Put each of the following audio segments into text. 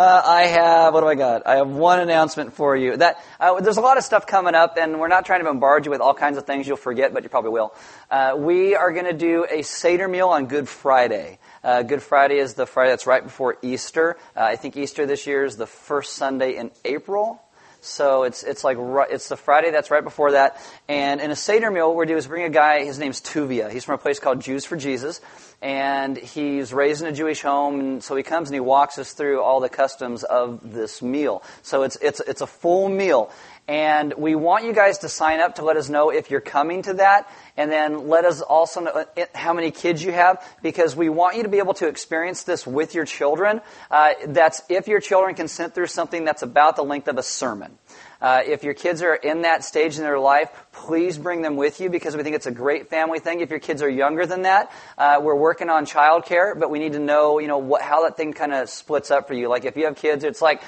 Uh, I have what do I got? I have one announcement for you. That uh, there's a lot of stuff coming up, and we're not trying to bombard you with all kinds of things you'll forget, but you probably will. Uh, we are going to do a Seder meal on Good Friday. Uh, Good Friday is the Friday that's right before Easter. Uh, I think Easter this year is the first Sunday in April. So it's it's like it's the Friday that's right before that. And in a Seder meal, what we do is bring a guy. His name's Tuvia. He's from a place called Jews for Jesus, and he's raised in a Jewish home. And so he comes and he walks us through all the customs of this meal. So it's it's it's a full meal. And we want you guys to sign up to let us know if you're coming to that. And then let us also know uh, how many kids you have because we want you to be able to experience this with your children. Uh, that's if your children can sit through something that's about the length of a sermon. Uh, if your kids are in that stage in their life, please bring them with you because we think it's a great family thing. If your kids are younger than that, uh, we're working on childcare, but we need to know, you know, what, how that thing kind of splits up for you. Like if you have kids, it's like,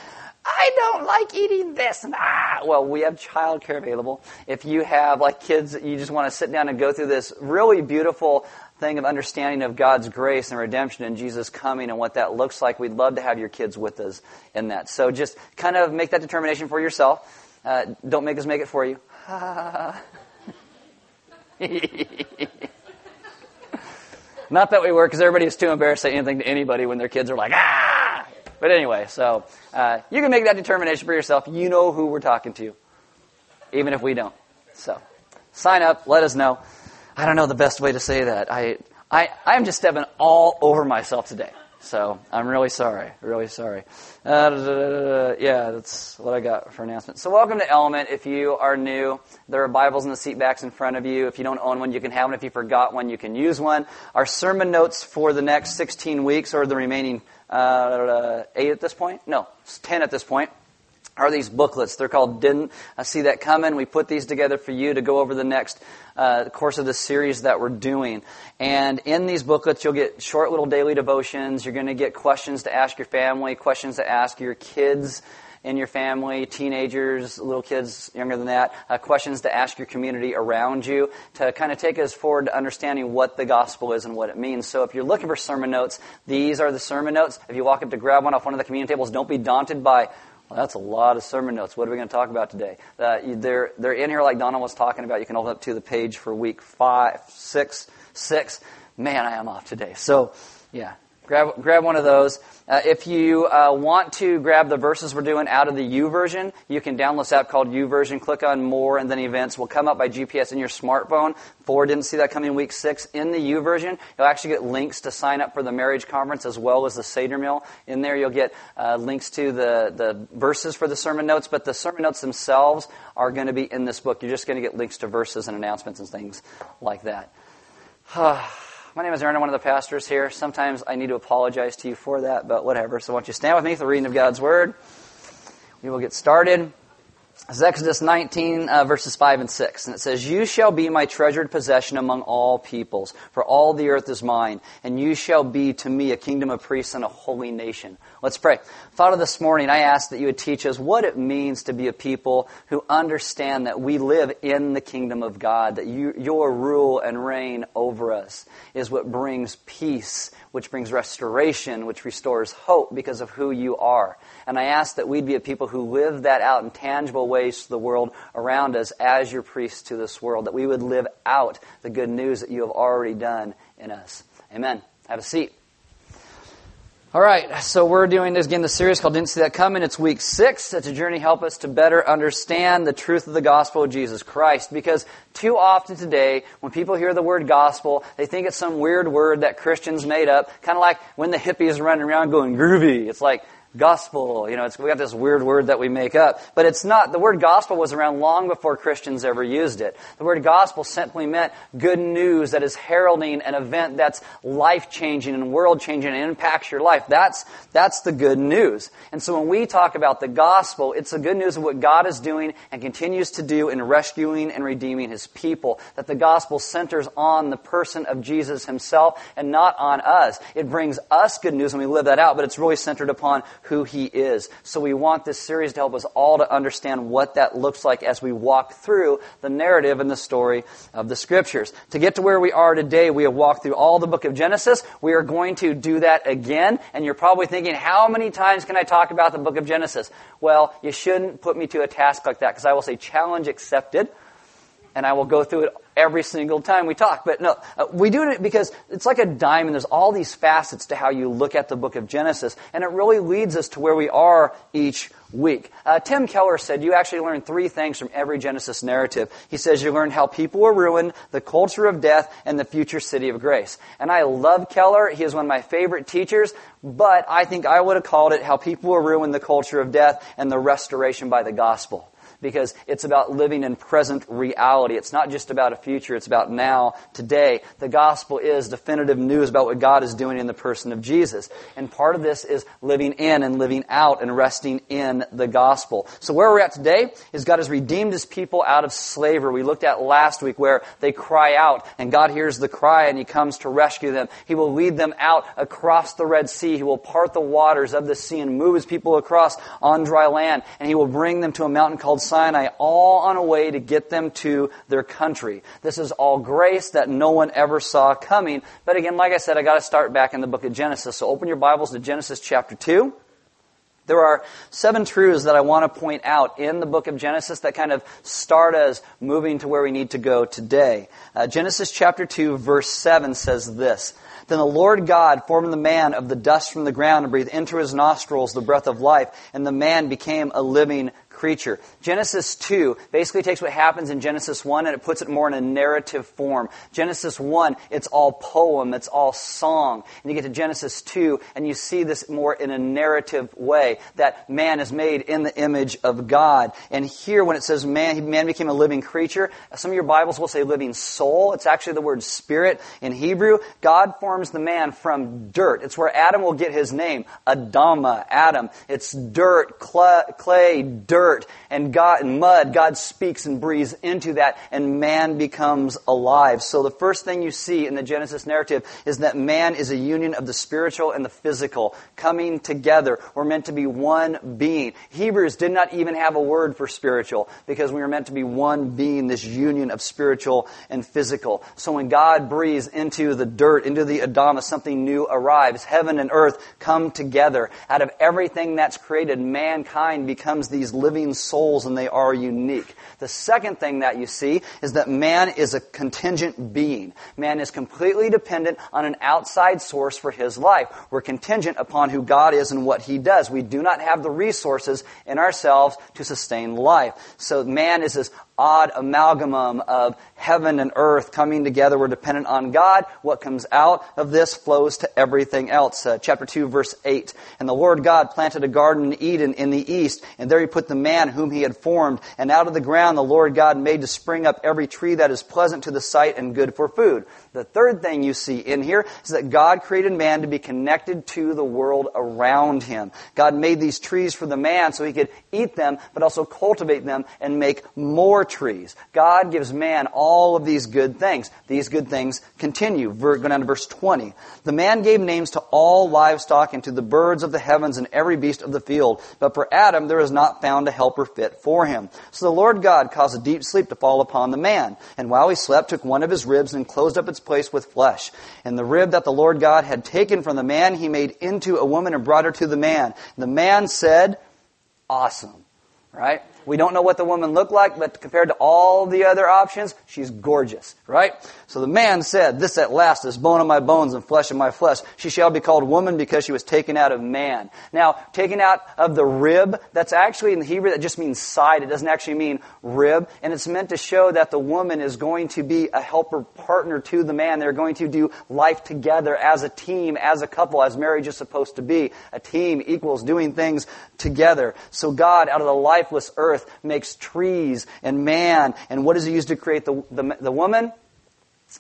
I don't like eating this. Ah, well, we have childcare available. If you have like kids you just want to sit down and go through this really beautiful thing of understanding of God's grace and redemption and Jesus coming and what that looks like, we'd love to have your kids with us in that. So just kind of make that determination for yourself. Uh, don't make us make it for you. Not that we were, because everybody is too embarrassed to say anything to anybody when their kids are like, ah! But anyway, so uh, you can make that determination for yourself. You know who we're talking to, even if we don't. So sign up. Let us know. I don't know the best way to say that. I I I'm just stepping all over myself today. So I'm really sorry, really sorry. Uh, yeah, that's what I got for announcement. So welcome to Element. If you are new, there are Bibles in the seat backs in front of you. If you don't own one, you can have one. If you forgot one, you can use one. Our sermon notes for the next 16 weeks, or the remaining uh, eight at this point? No, it's 10 at this point are these booklets. They're called Didn't I See That Coming? We put these together for you to go over the next uh, course of the series that we're doing. And in these booklets, you'll get short little daily devotions. You're going to get questions to ask your family, questions to ask your kids in your family, teenagers, little kids younger than that, uh, questions to ask your community around you to kind of take us forward to understanding what the gospel is and what it means. So if you're looking for sermon notes, these are the sermon notes. If you walk up to grab one off one of the community tables, don't be daunted by well, that's a lot of sermon notes. What are we going to talk about today? Uh, they're, they're in here like Donna was talking about. You can open up to the page for week five, six, six. Man, I am off today. So, yeah, grab, grab one of those. Uh, if you uh, want to grab the verses we're doing out of the YouVersion, you can download this app called YouVersion. Click on More, and then Events will come up by GPS in your smartphone. For didn't see that coming week six in the YouVersion. You'll actually get links to sign up for the marriage conference as well as the Seder meal. In there, you'll get uh, links to the the verses for the sermon notes, but the sermon notes themselves are going to be in this book. You're just going to get links to verses and announcements and things like that. My name is Aaron. I'm one of the pastors here. Sometimes I need to apologize to you for that, but whatever. So, why don't you stand with me for the reading of God's Word? We will get started. It's Exodus 19, uh, verses 5 and 6. And it says, You shall be my treasured possession among all peoples, for all the earth is mine, and you shall be to me a kingdom of priests and a holy nation. Let's pray. Father, this morning I ask that you would teach us what it means to be a people who understand that we live in the kingdom of God, that you, your rule and reign over us is what brings peace, which brings restoration, which restores hope because of who you are. And I ask that we'd be a people who live that out in tangible ways to the world around us as your priests to this world, that we would live out the good news that you have already done in us. Amen. Have a seat. All right, so we're doing this again, the series called Didn't See That Coming. It's week six. It's a journey help us to better understand the truth of the gospel of Jesus Christ. Because too often today, when people hear the word gospel, they think it's some weird word that Christians made up, kind of like when the hippies running around going groovy. It's like, gospel. You know, we got this weird word that we make up, but it's not. The word gospel was around long before Christians ever used it. The word gospel simply meant good news that is heralding an event that's life changing and world changing and impacts your life. That's that's the good news. And so when we talk about the gospel, it's the good news of what God is doing and continues to do in rescuing and redeeming His people. That the gospel centers on the person of Jesus Himself and not on us. It brings us good news when we live that out, but it's really centered upon who He is. So we want this series to help us all to understand what that looks like as we walk through the narrative and the story of the Scriptures. To get to where we are today, we have walked through all the book of Genesis. We are going to do that again, and you're probably thinking, how many times can I talk about the book of Genesis? Well, you shouldn't put me to a task like that, because I will say challenge accepted and I will go through it every single time we talk. But no, uh, we do it because it's like a diamond. There's all these facets to how you look at the book of Genesis, and it really leads us to where we are each week. Uh, Tim Keller said you actually learn three things from every Genesis narrative. He says you learn how people were ruined, the culture of death, and the future city of grace. And I love Keller. He is one of my favorite teachers, but I think I would have called it how people were ruined, the culture of death, and the restoration by the gospel because it's about living in present reality. It's not just about a future, it's about now, today. The gospel is definitive news about what God is doing in the person of Jesus. And part of this is living in and living out and resting in the gospel. So where we're at today is God has redeemed his people out of slavery. We looked at last week where they cry out and God hears the cry and he comes to rescue them. He will lead them out across the Red Sea. He will part the waters of the sea and move his people across on dry land and he will bring them to a mountain called Sinai, all on a way to get them to their country. This is all grace that no one ever saw coming. But again, like I said, I got to start back in the book of Genesis. So open your Bibles to Genesis chapter 2. There are seven truths that I want to point out in the book of Genesis that kind of start us moving to where we need to go today. Uh, Genesis chapter 2 verse 7 says this, then the Lord God formed the man of the dust from the ground and breathed into his nostrils the breath of life, and the man became a living creature. Genesis 2 basically takes what happens in Genesis 1 and it puts it more in a narrative form. Genesis 1, it's all poem, it's all song. And you get to Genesis 2 and you see this more in a narrative way that man is made in the image of God. And here when it says man, man became a living creature, some of your Bibles will say living soul. It's actually the word spirit in Hebrew. God forms the man from dirt. It's where Adam will get his name. Adama, Adam. It's dirt, clay, dirt dirt and God and mud, God speaks and breathes into that and man becomes alive. So the first thing you see in the Genesis narrative is that man is a union of the spiritual and the physical coming together. We're meant to be one being. Hebrews did not even have a word for spiritual because we were meant to be one being, this union of spiritual and physical. So when God breathes into the dirt, into the Adama, something new arrives. Heaven and earth come together. Out of everything that's created, mankind becomes these living living souls and they are unique. The second thing that you see is that man is a contingent being. Man is completely dependent on an outside source for his life. We're contingent upon who God is and what he does. We do not have the resources in ourselves to sustain life. So man is this odd amalgam of heaven and earth coming together. We're dependent on God. What comes out of this flows to everything else. Uh, chapter 2 verse 8. And the Lord God planted a garden in Eden in the east, and there he put the man whom he had formed. And out of the ground the Lord God made to spring up every tree that is pleasant to the sight and good for food. The third thing you see in here is that God created man to be connected to the world around him. God made these trees for the man so he could eat them, but also cultivate them and make more trees. God gives man all of these good things. These good things continue. Go down to verse 20. The man gave names to all livestock and to the birds of the heavens and every beast of the field. But for Adam there is not found a helper fit for him. So the Lord God caused a deep sleep to fall upon the man. And while he slept, took one of his ribs and closed up its place with flesh. And the rib that the Lord God had taken from the man, he made into a woman and brought her to the man. The man said, Awesome. Right? We don't know what the woman looked like, but compared to all the other options, she's gorgeous, right? So the man said, This at last is bone of my bones and flesh of my flesh. She shall be called woman because she was taken out of man. Now, taken out of the rib, that's actually in the Hebrew, that just means side. It doesn't actually mean rib. And it's meant to show that the woman is going to be a helper partner to the man. They're going to do life together as a team, as a couple, as marriage is supposed to be. A team equals doing things together. So God, out of the lifeless earth, earth makes trees and man. And what does he use to create the, the, the woman?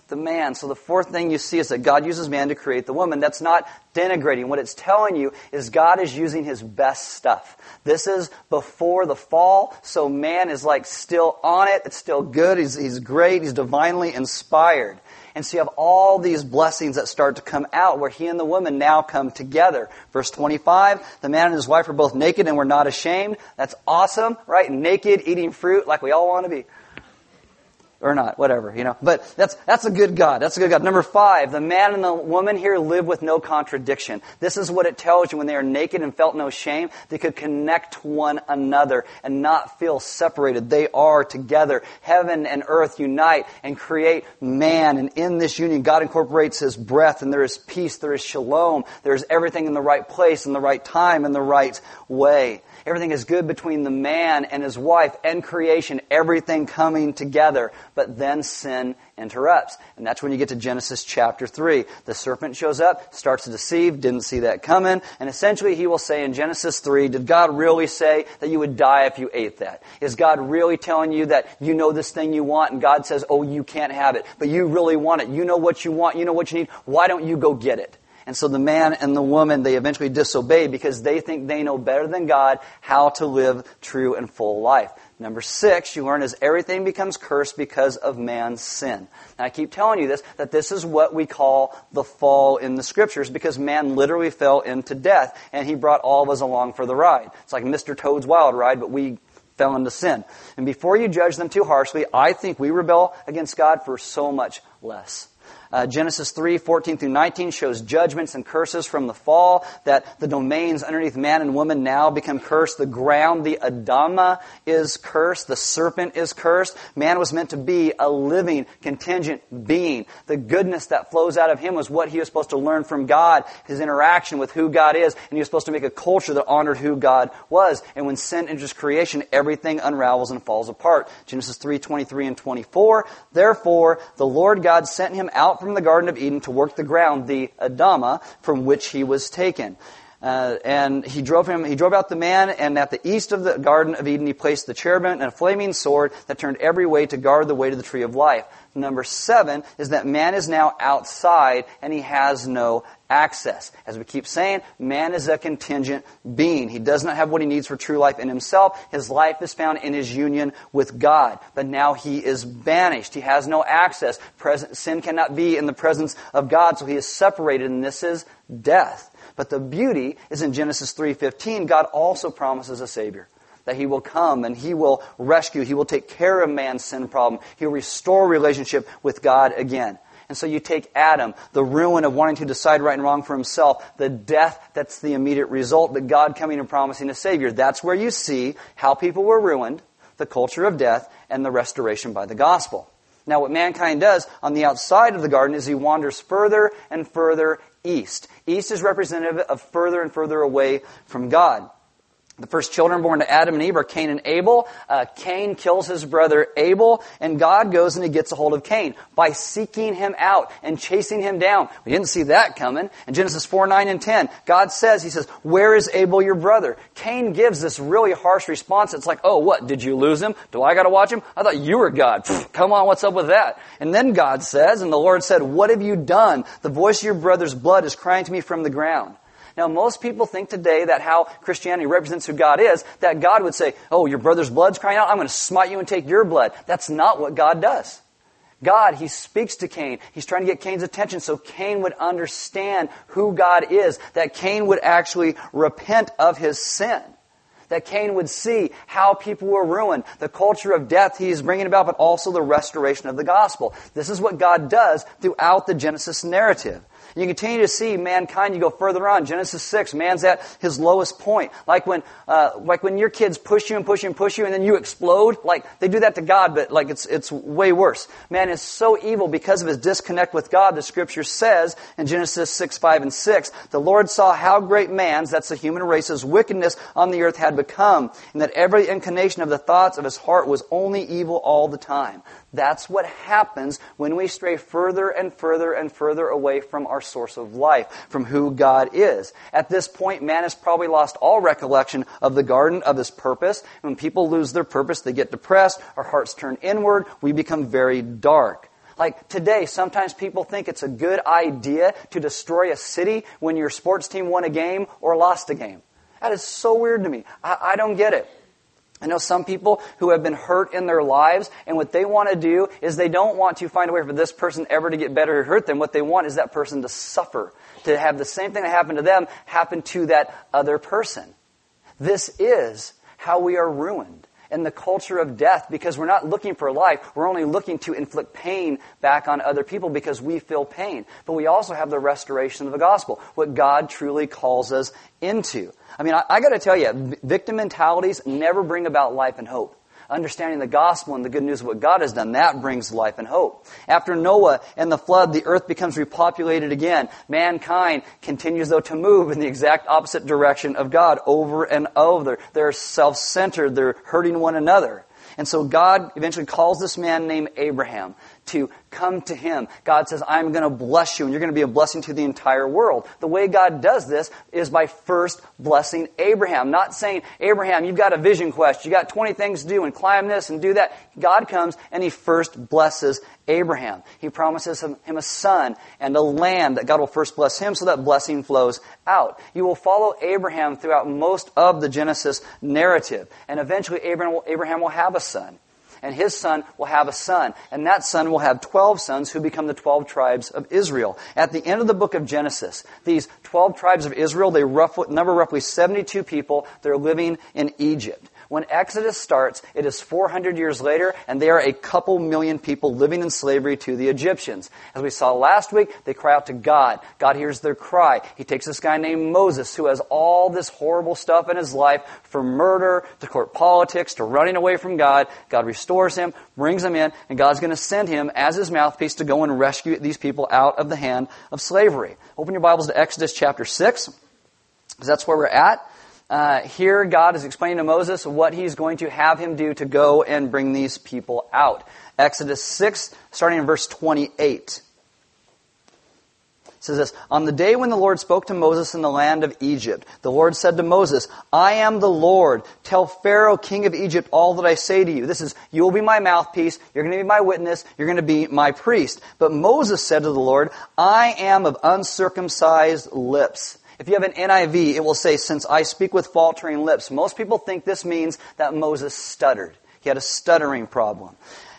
The man. So the fourth thing you see is that God uses man to create the woman. That's not denigrating. What it's telling you is God is using his best stuff. This is before the fall, so man is like still on it. It's still good. He's, he's great. He's divinely inspired. And so you have all these blessings that start to come out where he and the woman now come together. Verse 25, the man and his wife are both naked and were not ashamed. That's awesome, right? Naked, eating fruit like we all want to be or not, whatever, you know. But that's, that's a good God. That's a good God. Number five, the man and the woman here live with no contradiction. This is what it tells you when they are naked and felt no shame. They could connect one another and not feel separated. They are together. Heaven and earth unite and create man. And in this union, God incorporates his breath and there is peace, there is shalom, there is everything in the right place, in the right time, in the right way. Everything is good between the man and his wife and creation, everything coming together. But then sin interrupts. And that's when you get to Genesis chapter 3. The serpent shows up, starts to deceive, didn't see that coming, and essentially he will say in Genesis 3, did God really say that you would die if you ate that? Is God really telling you that you know this thing you want and God says, oh, you can't have it, but you really want it. You know what you want, you know what you need. Why don't you go get it? And so the man and the woman, they eventually disobey because they think they know better than God how to live true and full life. Number six, you learn is everything becomes cursed because of man's sin. And I keep telling you this, that this is what we call the fall in the scriptures because man literally fell into death and he brought all of us along for the ride. It's like Mr. Toad's Wild Ride, but we fell into sin. And before you judge them too harshly, I think we rebel against God for so much less. Uh, Genesis 3, 14 through 19 shows judgments and curses from the fall, that the domains underneath man and woman now become cursed. The ground, the Adama, is cursed. The serpent is cursed. Man was meant to be a living, contingent being. The goodness that flows out of him was what he was supposed to learn from God, his interaction with who God is, and he was supposed to make a culture that honored who God was. And when sin enters creation, everything unravels and falls apart. Genesis 3, 23 and 24. Therefore, the Lord God sent him out from the Garden of Eden to work the ground, the Adama, from which he was taken. Uh, and he drove him, he drove out the man, and at the east of the Garden of Eden he placed the cherubim and a flaming sword that turned every way to guard the way to the tree of life. Number seven is that man is now outside and he has no access. As we keep saying, man is a contingent being. He does not have what he needs for true life in himself. His life is found in his union with God. But now he is banished. He has no access. Present, sin cannot be in the presence of God, so he is separated, and this is death. But the beauty is in Genesis 3:15, God also promises a savior that he will come and he will rescue, he will take care of man's sin problem. He'll restore relationship with God again. And so you take Adam, the ruin of wanting to decide right and wrong for himself, the death that's the immediate result, but God coming and promising a Savior. That's where you see how people were ruined, the culture of death, and the restoration by the gospel. Now, what mankind does on the outside of the garden is he wanders further and further east. East is representative of further and further away from God. The first children born to Adam and Eve are Cain and Abel. Uh, Cain kills his brother Abel, and God goes and he gets a hold of Cain by seeking him out and chasing him down. We didn't see that coming. In Genesis 4, 9, and 10, God says, He says, Where is Abel your brother? Cain gives this really harsh response. It's like, Oh, what? Did you lose him? Do I gotta watch him? I thought you were God. Come on, what's up with that? And then God says, and the Lord said, What have you done? The voice of your brother's blood is crying to me from the ground. Now, most people think today that how Christianity represents who God is, that God would say, Oh, your brother's blood's crying out, I'm going to smite you and take your blood. That's not what God does. God, He speaks to Cain. He's trying to get Cain's attention so Cain would understand who God is, that Cain would actually repent of his sin. That Cain would see how people were ruined, the culture of death he is bringing about, but also the restoration of the gospel. This is what God does throughout the Genesis narrative. You continue to see mankind. You go further on. Genesis six, man's at his lowest point. Like when, uh, like when your kids push you and push you and push you, and then you explode. Like they do that to God, but like it's it's way worse. Man is so evil because of his disconnect with God. The Scripture says in Genesis six, five, and six, the Lord saw how great man's, that's the human race's wickedness on the earth had become, and that every inclination of the thoughts of his heart was only evil all the time. That's what happens when we stray further and further and further away from our source of life, from who God is. At this point, man has probably lost all recollection of the garden, of his purpose. When people lose their purpose, they get depressed, our hearts turn inward, we become very dark. Like today, sometimes people think it's a good idea to destroy a city when your sports team won a game or lost a game. That is so weird to me. I, I don't get it. I know some people who have been hurt in their lives, and what they want to do is they don't want to find a way for this person ever to get better or hurt them. What they want is that person to suffer, to have the same thing that happened to them happen to that other person. This is how we are ruined in the culture of death because we're not looking for life. We're only looking to inflict pain back on other people because we feel pain. But we also have the restoration of the gospel, what God truly calls us into. I mean, I, I got to tell you, victim mentalities never bring about life and hope understanding the gospel and the good news of what God has done, that brings life and hope. After Noah and the flood, the earth becomes repopulated again. Mankind continues, though, to move in the exact opposite direction of God over and over. They're self-centered. They're hurting one another. And so God eventually calls this man named Abraham to come to him. God says, I'm going to bless you and you're going to be a blessing to the entire world. The way God does this is by first blessing Abraham. Not saying, Abraham, you've got a vision quest. you've got 20 things to do and climb this and do that. God comes and he first blesses Abraham. He promises him, him a son and a land that God will first bless him so that blessing flows out. You will follow Abraham throughout most of the Genesis narrative. And eventually Abraham will, Abraham will have a son and his son will have a son, and that son will have 12 sons who become the 12 tribes of Israel. At the end of the book of Genesis, these 12 tribes of Israel, they roughly, number roughly 72 people. They're living in Egypt. When Exodus starts, it is 400 years later, and they are a couple million people living in slavery to the Egyptians. As we saw last week, they cry out to God. God hears their cry. He takes this guy named Moses, who has all this horrible stuff in his life, from murder to court politics to running away from God. God restores him, brings him in, and God's going to send him as his mouthpiece to go and rescue these people out of the hand of slavery. Open your Bibles to Exodus chapter 6, because that's where we're at. Uh, here, God is explaining to Moses what he's going to have him do to go and bring these people out. Exodus 6, starting in verse 28. It says this, On the day when the Lord spoke to Moses in the land of Egypt, the Lord said to Moses, I am the Lord. Tell Pharaoh, king of Egypt, all that I say to you. This is, you will be my mouthpiece, you're going to be my witness, you're going to be my priest. But Moses said to the Lord, I am of uncircumcised lips if you have an NIV, it will say, since I speak with faltering lips. Most people think this means that Moses stuttered. He had a stuttering problem.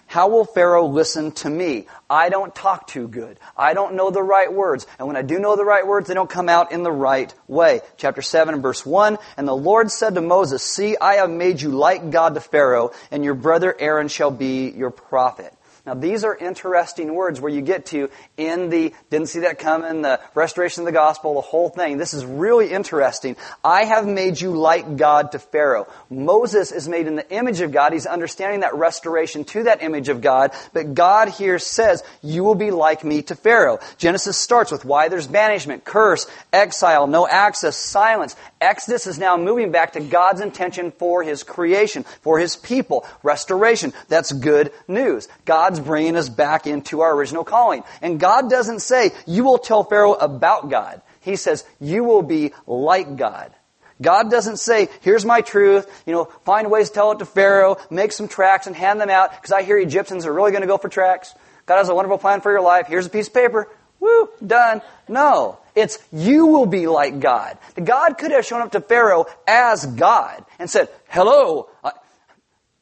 How will Pharaoh listen to me? I don't talk too good. I don't know the right words. And when I do know the right words, they don't come out in the right way. Chapter 7 verse 1. And the Lord said to Moses, See, I have made you like God to Pharaoh, and your brother Aaron shall be your prophet. Now, these are interesting words where you get to in the didn't see that coming, the restoration of the gospel, the whole thing. This is really interesting. I have made you like God to Pharaoh. Moses is made in the image of God. He's understanding that restoration to that image of God. But God here says, you will be like me to Pharaoh. Genesis starts with why there's banishment, curse, exile, no access, silence. Exodus is now moving back to God's intention for His creation, for His people, restoration. That's good news. God's bringing us back into our original calling. And God doesn't say, you will tell Pharaoh about God. He says, you will be like God. God doesn't say, here's my truth, you know, find ways to tell it to Pharaoh, make some tracts and hand them out, because I hear Egyptians are really going to go for tracts. God has a wonderful plan for your life. Here's a piece of paper. Woo, done. No. It's you will be like God. God could have shown up to Pharaoh as God and said, hello,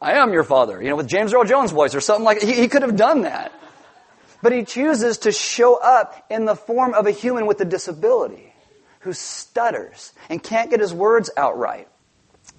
I am your father, you know, with James Earl Jones' voice or something like He, he could have done that. But he chooses to show up in the form of a human with a disability who stutters and can't get his words out right.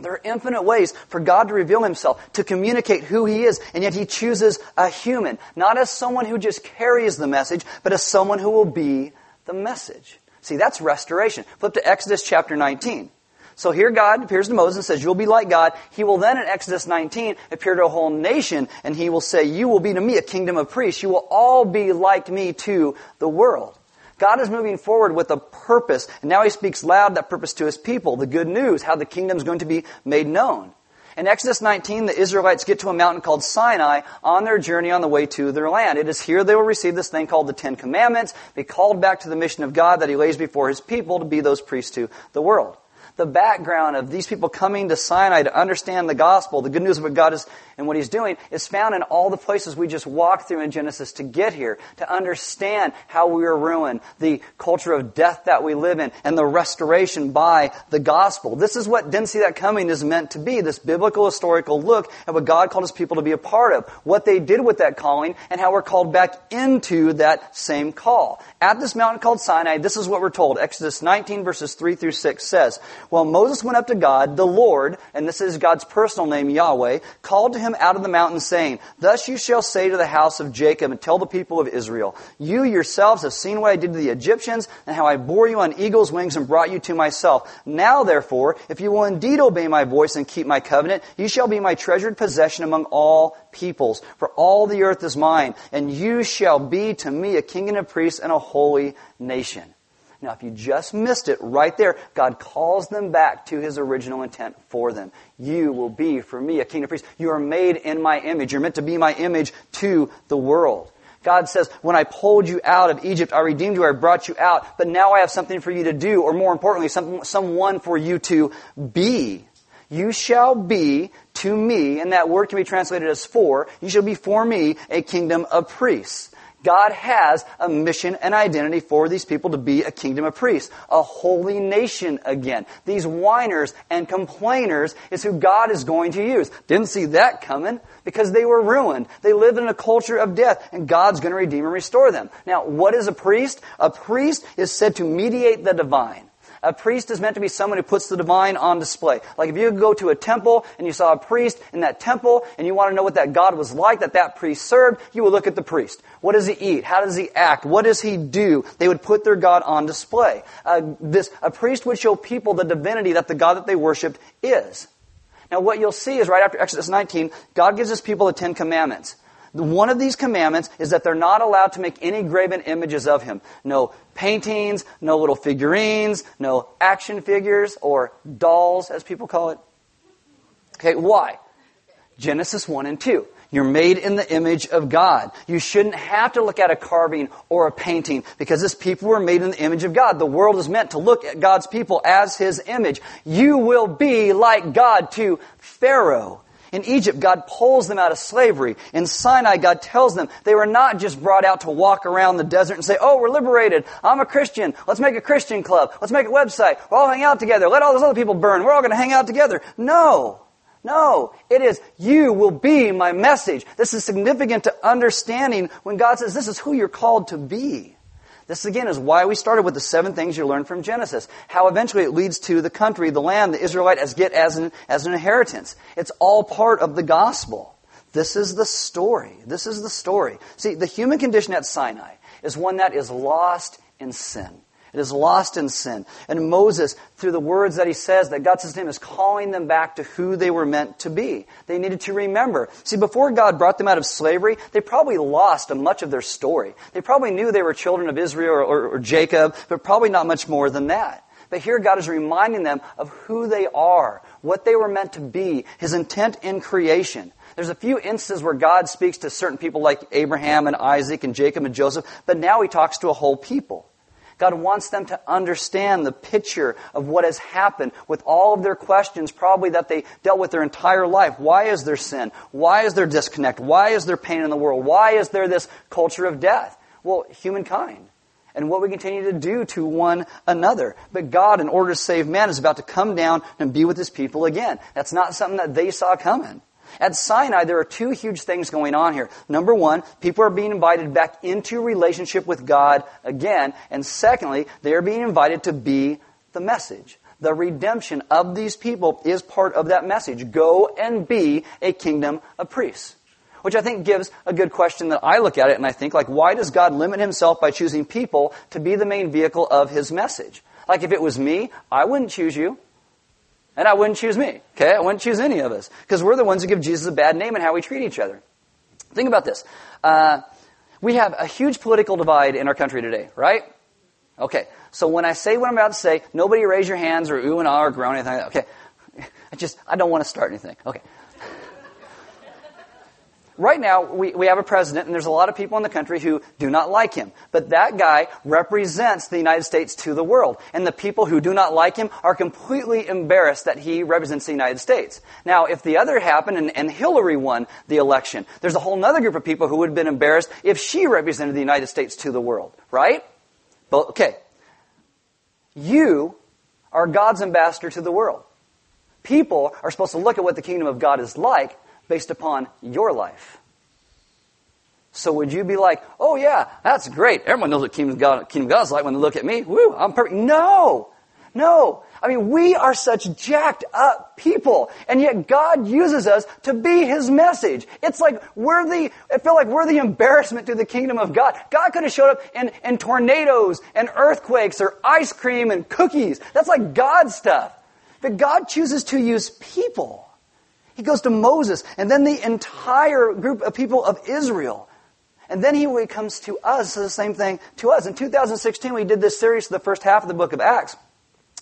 There are infinite ways for God to reveal himself, to communicate who he is, and yet he chooses a human, not as someone who just carries the message, but as someone who will be the message. See, that's restoration. Flip to Exodus chapter 19. So here God appears to Moses and says, You'll be like God. He will then in Exodus 19 appear to a whole nation and he will say, You will be to me a kingdom of priests. You will all be like me to the world. God is moving forward with a purpose, and now he speaks loud that purpose to his people, the good news, how the kingdom is going to be made known. In Exodus 19, the Israelites get to a mountain called Sinai on their journey on the way to their land. It is here they will receive this thing called the Ten Commandments, be called back to the mission of God that he lays before his people to be those priests to the world. The background of these people coming to Sinai to understand the gospel, the good news of what God is and what He's doing, is found in all the places we just walked through in Genesis to get here, to understand how we were ruined, the culture of death that we live in, and the restoration by the gospel. This is what Didn't See That Coming is meant to be, this biblical historical look at what God called His people to be a part of, what they did with that calling, and how we're called back into that same call. At this mountain called Sinai, this is what we're told. Exodus 19 verses 3 through 6 says, Well, Moses went up to God, the Lord, and this is God's personal name, Yahweh, called to him out of the mountain saying, Thus you shall say to the house of Jacob and tell the people of Israel, You yourselves have seen what I did to the Egyptians and how I bore you on eagle's wings and brought you to myself. Now therefore, if you will indeed obey my voice and keep my covenant, you shall be my treasured possession among all peoples. For all the earth is mine, and you shall be to me a king and a priest and a holy nation. Now, if you just missed it right there, God calls them back to his original intent for them. You will be for me a king of priests. You are made in my image. You're meant to be my image to the world. God says, when I pulled you out of Egypt, I redeemed you, I brought you out, but now I have something for you to do, or more importantly, some, someone for you to be. You shall be to me, and that word can be translated as for, you shall be for me a kingdom of priests. God has a mission and identity for these people to be a kingdom of priests, a holy nation again. These whiners and complainers is who God is going to use. Didn't see that coming because they were ruined. They lived in a culture of death and God's going to redeem and restore them. Now, what is a priest? A priest is said to mediate the divine. A priest is meant to be someone who puts the divine on display. Like if you go to a temple and you saw a priest in that temple and you want to know what that God was like that that priest served, you would look at the priest. What does he eat? How does he act? What does he do? They would put their God on display. Uh, this, a priest would show people the divinity that the God that they worshiped is. Now what you'll see is right after Exodus 19, God gives his people the Ten Commandments. One of these commandments is that they're not allowed to make any graven images of him. No paintings, no little figurines, no action figures, or dolls, as people call it. Okay, why? Genesis 1 and 2. You're made in the image of God. You shouldn't have to look at a carving or a painting because this people were made in the image of God. The world is meant to look at God's people as His image. You will be like God to Pharaoh. In Egypt, God pulls them out of slavery. In Sinai, God tells them they were not just brought out to walk around the desert and say, oh, we're liberated. I'm a Christian. Let's make a Christian club. Let's make a website. We'll all hang out together. Let all those other people burn. We're all going to hang out together. No. No. It is, you will be my message. This is significant to understanding when God says this is who you're called to be. This again is why we started with the seven things you learned from Genesis. How eventually it leads to the country, the land, the Israelite as get as an, as an inheritance. It's all part of the gospel. This is the story. This is the story. See, the human condition at Sinai is one that is lost in sin. It is lost in sin. And Moses, through the words that he says, that God says to him, is calling them back to who they were meant to be. They needed to remember. See, before God brought them out of slavery, they probably lost much of their story. They probably knew they were children of Israel or, or, or Jacob, but probably not much more than that. But here God is reminding them of who they are, what they were meant to be, His intent in creation. There's a few instances where God speaks to certain people like Abraham and Isaac and Jacob and Joseph, but now He talks to a whole people. God wants them to understand the picture of what has happened with all of their questions, probably that they dealt with their entire life. Why is there sin? Why is there disconnect? Why is there pain in the world? Why is there this culture of death? Well, humankind. And what we continue to do to one another. But God, in order to save man, is about to come down and be with his people again. That's not something that they saw coming. At Sinai, there are two huge things going on here. Number one, people are being invited back into relationship with God again. And secondly, they are being invited to be the message. The redemption of these people is part of that message. Go and be a kingdom of priests. Which I think gives a good question that I look at it and I think, like, why does God limit himself by choosing people to be the main vehicle of his message? Like, if it was me, I wouldn't choose you. And I wouldn't choose me. Okay? I wouldn't choose any of us. Because we're the ones who give Jesus a bad name and how we treat each other. Think about this. Uh, we have a huge political divide in our country today, right? Okay. So when I say what I'm about to say, nobody raise your hands or ooh and ah or groan anything. Okay. I just, I don't want to start anything. Okay. Right now, we, we have a president, and there's a lot of people in the country who do not like him. But that guy represents the United States to the world. And the people who do not like him are completely embarrassed that he represents the United States. Now, if the other happened and, and Hillary won the election, there's a whole other group of people who would have been embarrassed if she represented the United States to the world. Right? But, okay. You are God's ambassador to the world. People are supposed to look at what the kingdom of God is like based upon your life. So would you be like, oh yeah, that's great. Everyone knows what kingdom God, kingdom of God is like when they look at me. Woo, I'm perfect. No, no. I mean, we are such jacked up people, and yet God uses us to be His message. It's like we're the, I feel like we're the embarrassment to the kingdom of God. God could have showed up in, in tornadoes and earthquakes or ice cream and cookies. That's like God stuff. But God chooses to use people. He goes to Moses and then the entire group of people of Israel. And then he comes to us, the same thing to us. In 2016, we did this series for the first half of the book of Acts.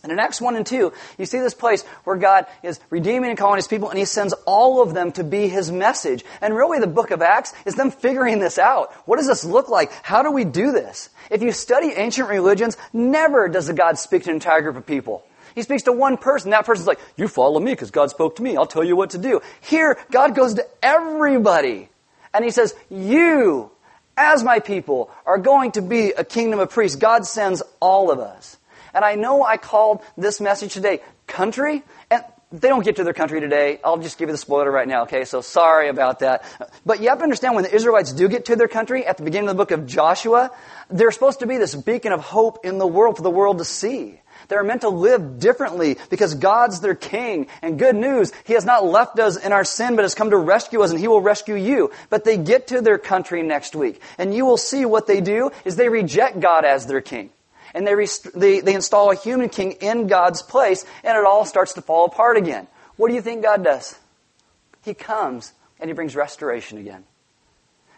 And in Acts 1 and 2, you see this place where God is redeeming and calling His people, and He sends all of them to be His message. And really, the book of Acts is them figuring this out. What does this look like? How do we do this? If you study ancient religions, never does a God speak to an entire group of people. He speaks to one person. That person's like, you follow me because God spoke to me. I'll tell you what to do. Here, God goes to everybody. And He says, you, as my people, are going to be a kingdom of priests. God sends all of us. And I know I called this message today country, and they don't get to their country today. I'll just give you the spoiler right now, okay? So sorry about that. But you have to understand when the Israelites do get to their country, at the beginning of the book of Joshua, they're supposed to be this beacon of hope in the world for the world to see. They're meant to live differently because God's their king. And good news, He has not left us in our sin, but has come to rescue us and He will rescue you. But they get to their country next week. And you will see what they do is they reject God as their king. And they, rest- they, they install a human king in God's place and it all starts to fall apart again. What do you think God does? He comes and He brings restoration again.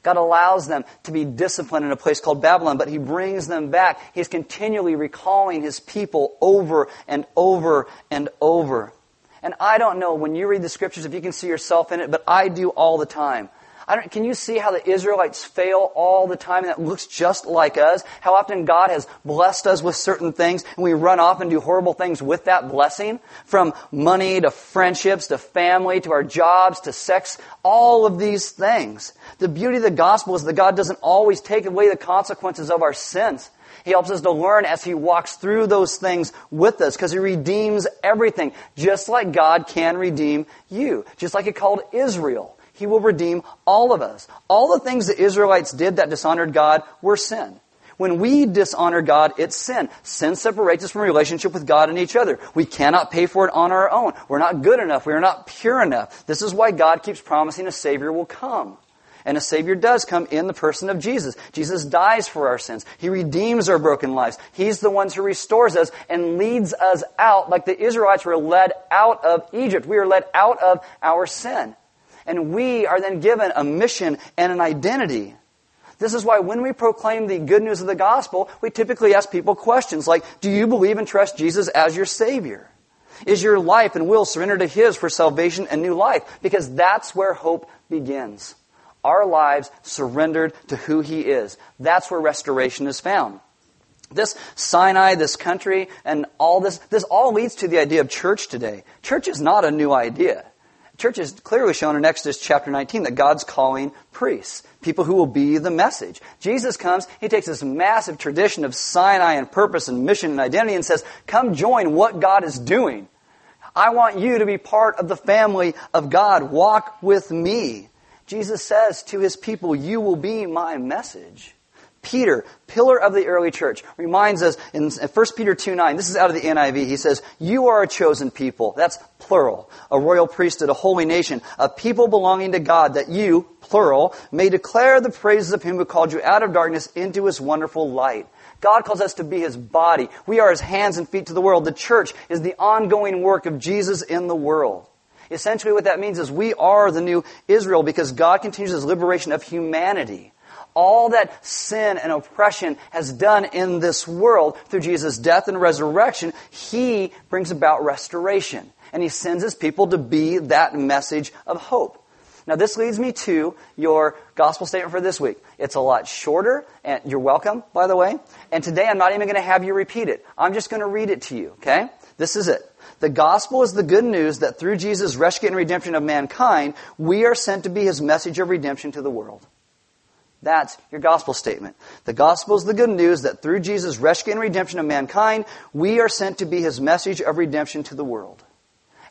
God allows them to be disciplined in a place called Babylon, but He brings them back. He's continually recalling His people over and over and over. And I don't know when you read the scriptures if you can see yourself in it, but I do all the time can you see how the Israelites fail all the time and that looks just like us? How often God has blessed us with certain things and we run off and do horrible things with that blessing? From money to friendships to family to our jobs to sex, all of these things. The beauty of the gospel is that God doesn't always take away the consequences of our sins. He helps us to learn as He walks through those things with us because He redeems everything, just like God can redeem you. Just like He called Israel. He will redeem all of us. All the things the Israelites did that dishonored God were sin. When we dishonor God, it's sin. Sin separates us from relationship with God and each other. We cannot pay for it on our own. We're not good enough. We are not pure enough. This is why God keeps promising a Savior will come. And a Savior does come in the person of Jesus. Jesus dies for our sins. He redeems our broken lives. He's the one who restores us and leads us out like the Israelites were led out of Egypt. We are led out of our sin. And we are then given a mission and an identity. This is why when we proclaim the good news of the gospel, we typically ask people questions like, do you believe and trust Jesus as your Savior? Is your life and will surrendered to His for salvation and new life? Because that's where hope begins. Our lives surrendered to who He is. That's where restoration is found. This Sinai, this country, and all this, this all leads to the idea of church today. Church is not a new idea church is clearly shown in Exodus chapter 19 that God's calling priests, people who will be the message. Jesus comes, he takes this massive tradition of Sinai and purpose and mission and identity and says, come join what God is doing. I want you to be part of the family of God. Walk with me. Jesus says to his people, you will be my message. Peter, pillar of the early church, reminds us in 1 Peter 2 9, this is out of the NIV, he says, You are a chosen people. That's plural. A royal priesthood, a holy nation, a people belonging to God, that you, plural, may declare the praises of him who called you out of darkness into his wonderful light. God calls us to be his body. We are his hands and feet to the world. The church is the ongoing work of Jesus in the world. Essentially, what that means is we are the new Israel because God continues his liberation of humanity all that sin and oppression has done in this world through Jesus' death and resurrection, He brings about restoration. And He sends His people to be that message of hope. Now, this leads me to your gospel statement for this week. It's a lot shorter, and you're welcome, by the way. And today I'm not even going to have you repeat it. I'm just going to read it to you, okay? This is it. The gospel is the good news that through Jesus' rescue and redemption of mankind, we are sent to be his message of redemption to the world. That's your gospel statement. The gospel is the good news that through Jesus' rescue and redemption of mankind, we are sent to be his message of redemption to the world.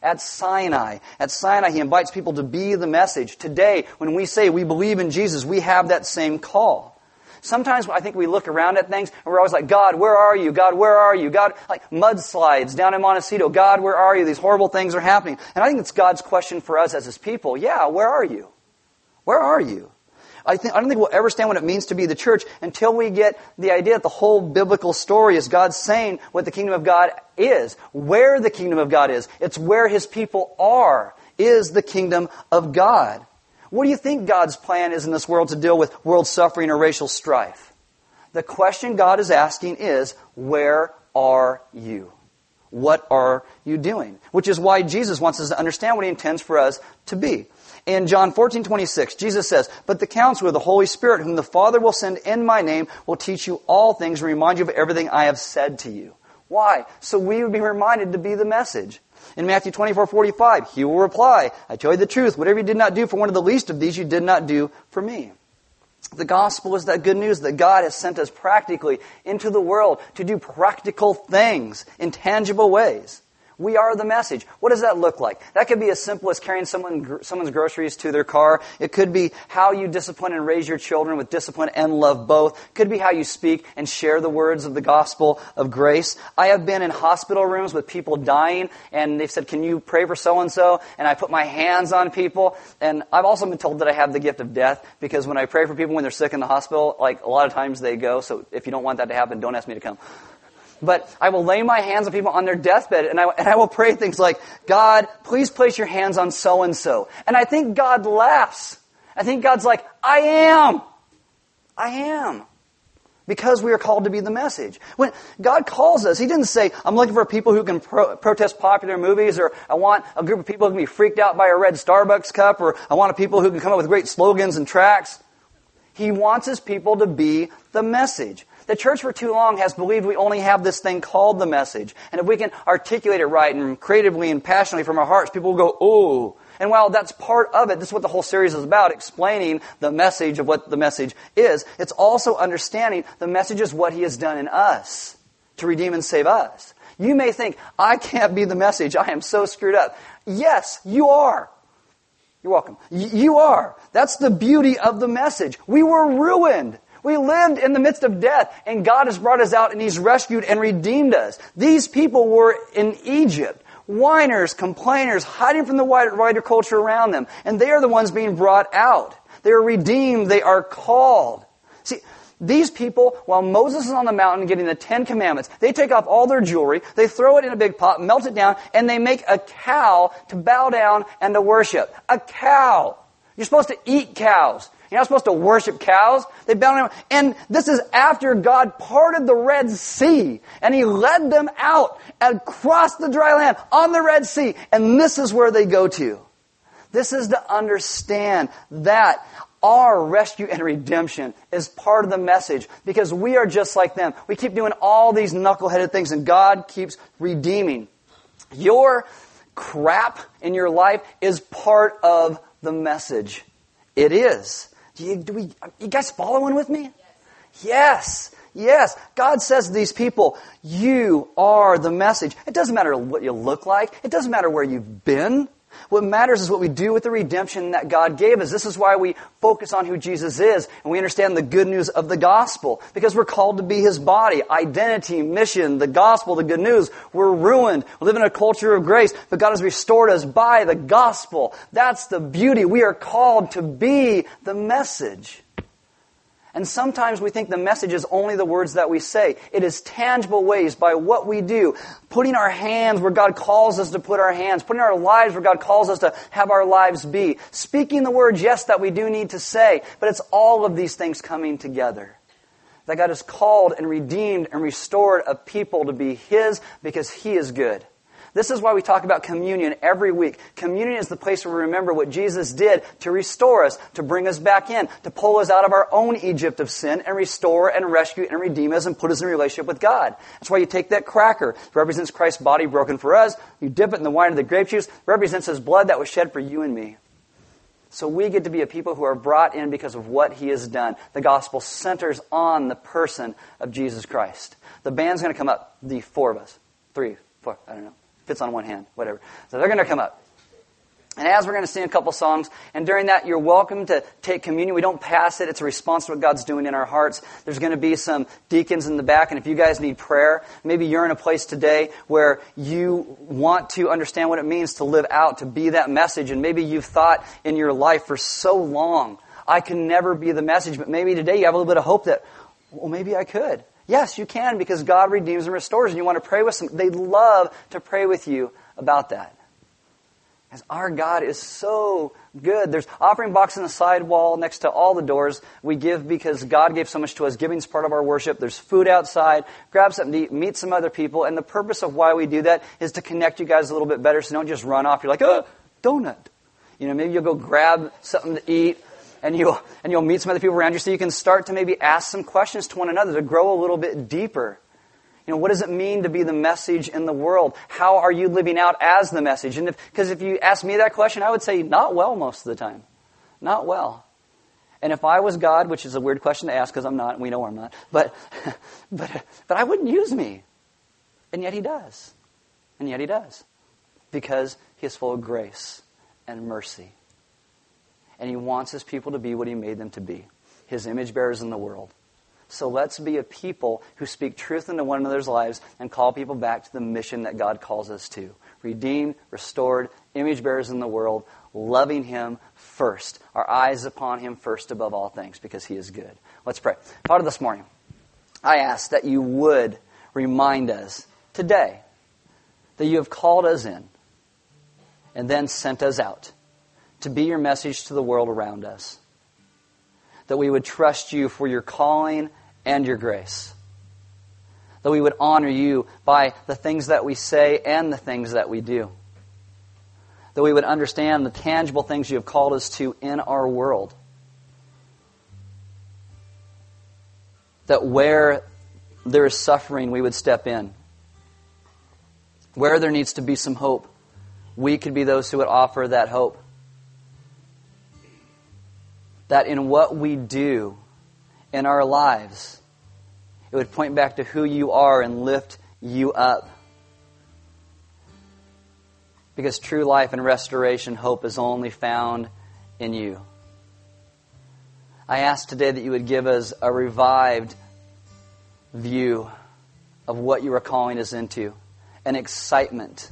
At Sinai, at Sinai, he invites people to be the message. Today, when we say we believe in Jesus, we have that same call. Sometimes I think we look around at things and we're always like, God, where are you? God, where are you? God, like mudslides down in Montecito. God, where are you? These horrible things are happening. And I think it's God's question for us as his people. Yeah, where are you? Where are you? I, think, I don't think we'll ever understand what it means to be the church until we get the idea that the whole biblical story is God saying what the kingdom of God is, where the kingdom of God is. It's where His people are, is the kingdom of God. What do you think God's plan is in this world to deal with world suffering or racial strife? The question God is asking is, where are you? What are you doing? Which is why Jesus wants us to understand what He intends for us to be. In John 14, 26, Jesus says, But the counselor, the Holy Spirit, whom the Father will send in my name, will teach you all things and remind you of everything I have said to you. Why? So we would be reminded to be the message. In Matthew 24, 45, he will reply, I tell you the truth, whatever you did not do for one of the least of these, you did not do for me. The gospel is that good news that God has sent us practically into the world to do practical things in tangible ways. We are the message. What does that look like? That could be as simple as carrying someone, someone's groceries to their car. It could be how you discipline and raise your children with discipline and love both. It could be how you speak and share the words of the gospel of grace. I have been in hospital rooms with people dying and they've said, can you pray for so and so? And I put my hands on people. And I've also been told that I have the gift of death because when I pray for people when they're sick in the hospital, like a lot of times they go. So if you don't want that to happen, don't ask me to come but I will lay my hands on people on their deathbed and I, and I will pray things like, God, please place your hands on so and so. And I think God laughs. I think God's like, I am. I am. Because we are called to be the message. When God calls us, He didn't say, I'm looking for people who can pro- protest popular movies, or I want a group of people who can be freaked out by a red Starbucks cup, or I want people who can come up with great slogans and tracts. He wants His people to be the message. The church for too long has believed we only have this thing called the message. And if we can articulate it right and creatively and passionately from our hearts, people will go, oh. And while that's part of it, this is what the whole series is about, explaining the message of what the message is. It's also understanding the message is what He has done in us to redeem and save us. You may think, I can't be the message. I am so screwed up. Yes, you are. You're welcome. You are. That's the beauty of the message. We were ruined. We lived in the midst of death, and God has brought us out, and He's rescued and redeemed us. These people were in Egypt, whiners, complainers, hiding from the wider culture around them, and they are the ones being brought out. They are redeemed, they are called. See, these people, while Moses is on the mountain getting the Ten Commandments, they take off all their jewelry, they throw it in a big pot, melt it down, and they make a cow to bow down and to worship. A cow. You're supposed to eat cows. You're not supposed to worship cows. They bow down. And this is after God parted the Red Sea and He led them out and crossed the dry land on the Red Sea. And this is where they go to. This is to understand that our rescue and redemption is part of the message because we are just like them. We keep doing all these knuckleheaded things and God keeps redeeming. Your crap in your life is part of the message. It is. You, do we, you guys following with me? Yes. Yes. God says to these people, you are the message. It doesn't matter what you look like. It doesn't matter where you've been. What matters is what we do with the redemption that God gave us. This is why we focus on who Jesus is and we understand the good news of the gospel because we're called to be His body. Identity, mission, the gospel, the good news. We're ruined. We live in a culture of grace, but God has restored us by the gospel. That's the beauty. We are called to be the message. And sometimes we think the message is only the words that we say. It is tangible ways by what we do. Putting our hands where God calls us to put our hands. Putting our lives where God calls us to have our lives be. Speaking the words, yes, that we do need to say. But it's all of these things coming together. That God has called and redeemed and restored a people to be His because He is good. This is why we talk about communion every week. Communion is the place where we remember what Jesus did to restore us, to bring us back in, to pull us out of our own Egypt of sin and restore and rescue and redeem us and put us in relationship with God. That's why you take that cracker, it represents Christ's body broken for us. You dip it in the wine of the grape juice, represents His blood that was shed for you and me. So we get to be a people who are brought in because of what He has done. The gospel centers on the person of Jesus Christ. The band's going to come up, the four of us, three, four, I don't know fits on one hand, whatever. So they're going to come up. And as we're going to sing a couple songs, and during that, you're welcome to take communion. We don't pass it. It's a response to what God's doing in our hearts. There's going to be some deacons in the back, and if you guys need prayer, maybe you're in a place today where you want to understand what it means to live out, to be that message, and maybe you've thought in your life for so long, I can never be the message, but maybe today you have a little bit of hope that, well, maybe I could. Yes, you can because God redeems and restores, and you want to pray with them. They love to pray with you about that. Because our God is so good. There's offering box in the side wall next to all the doors. We give because God gave so much to us. Giving is part of our worship. There's food outside. Grab something to eat. Meet some other people. And the purpose of why we do that is to connect you guys a little bit better so don't just run off. You're like, oh, donut. You know, maybe you'll go grab something to eat and you'll, and you'll meet some other people around you so you can start to maybe ask some questions to one another to grow a little bit deeper. You know, what does it mean to be the message in the world? How are you living out as the message? And because if, if you ask me that question, I would say not well most of the time. Not well. And if I was God, which is a weird question to ask because I'm not, we know I'm not, but, but, but I wouldn't use me. And yet he does. And yet he does. Because he is full of grace and mercy and He wants His people to be what He made them to be His image bearers in the world. So let's be a people who speak truth into one another's lives and call people back to the mission that God calls us to. Redeemed, restored, image bearers in the world, loving Him first. Our eyes upon Him first above all things because He is good. Let's pray. Father, this morning, I ask that you would remind us today that you have called us in and then sent us out to be your message to the world around us. That we would trust you for your calling and your grace. That we would honor you by the things that we say and the things that we do. That we would understand the tangible things you have called us to in our world. That where there is suffering, we would step in. Where there needs to be some hope, we could be those who would offer that hope that in what we do in our lives, it would point back to who you are and lift you up. Because true life and restoration hope is only found in you. I ask today that you would give us a revived view of what you are calling us into, an excitement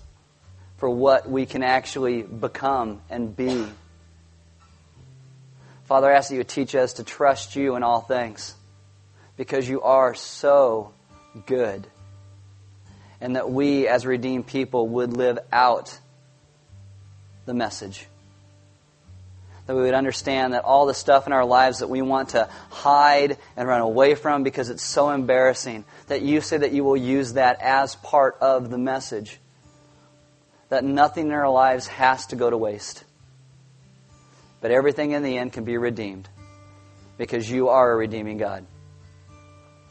for what we can actually become and be. Father, I ask that you would teach us to trust you in all things because you are so good. And that we, as redeemed people, would live out the message. That we would understand that all the stuff in our lives that we want to hide and run away from because it's so embarrassing, that you say that you will use that as part of the message. That nothing in our lives has to go to waste. But everything in the end can be redeemed because you are a redeeming God.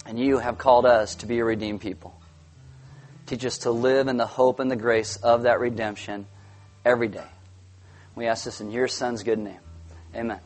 And you have called us to be a redeemed people. Teach us to live in the hope and the grace of that redemption every day. We ask this in your Son's good name. Amen.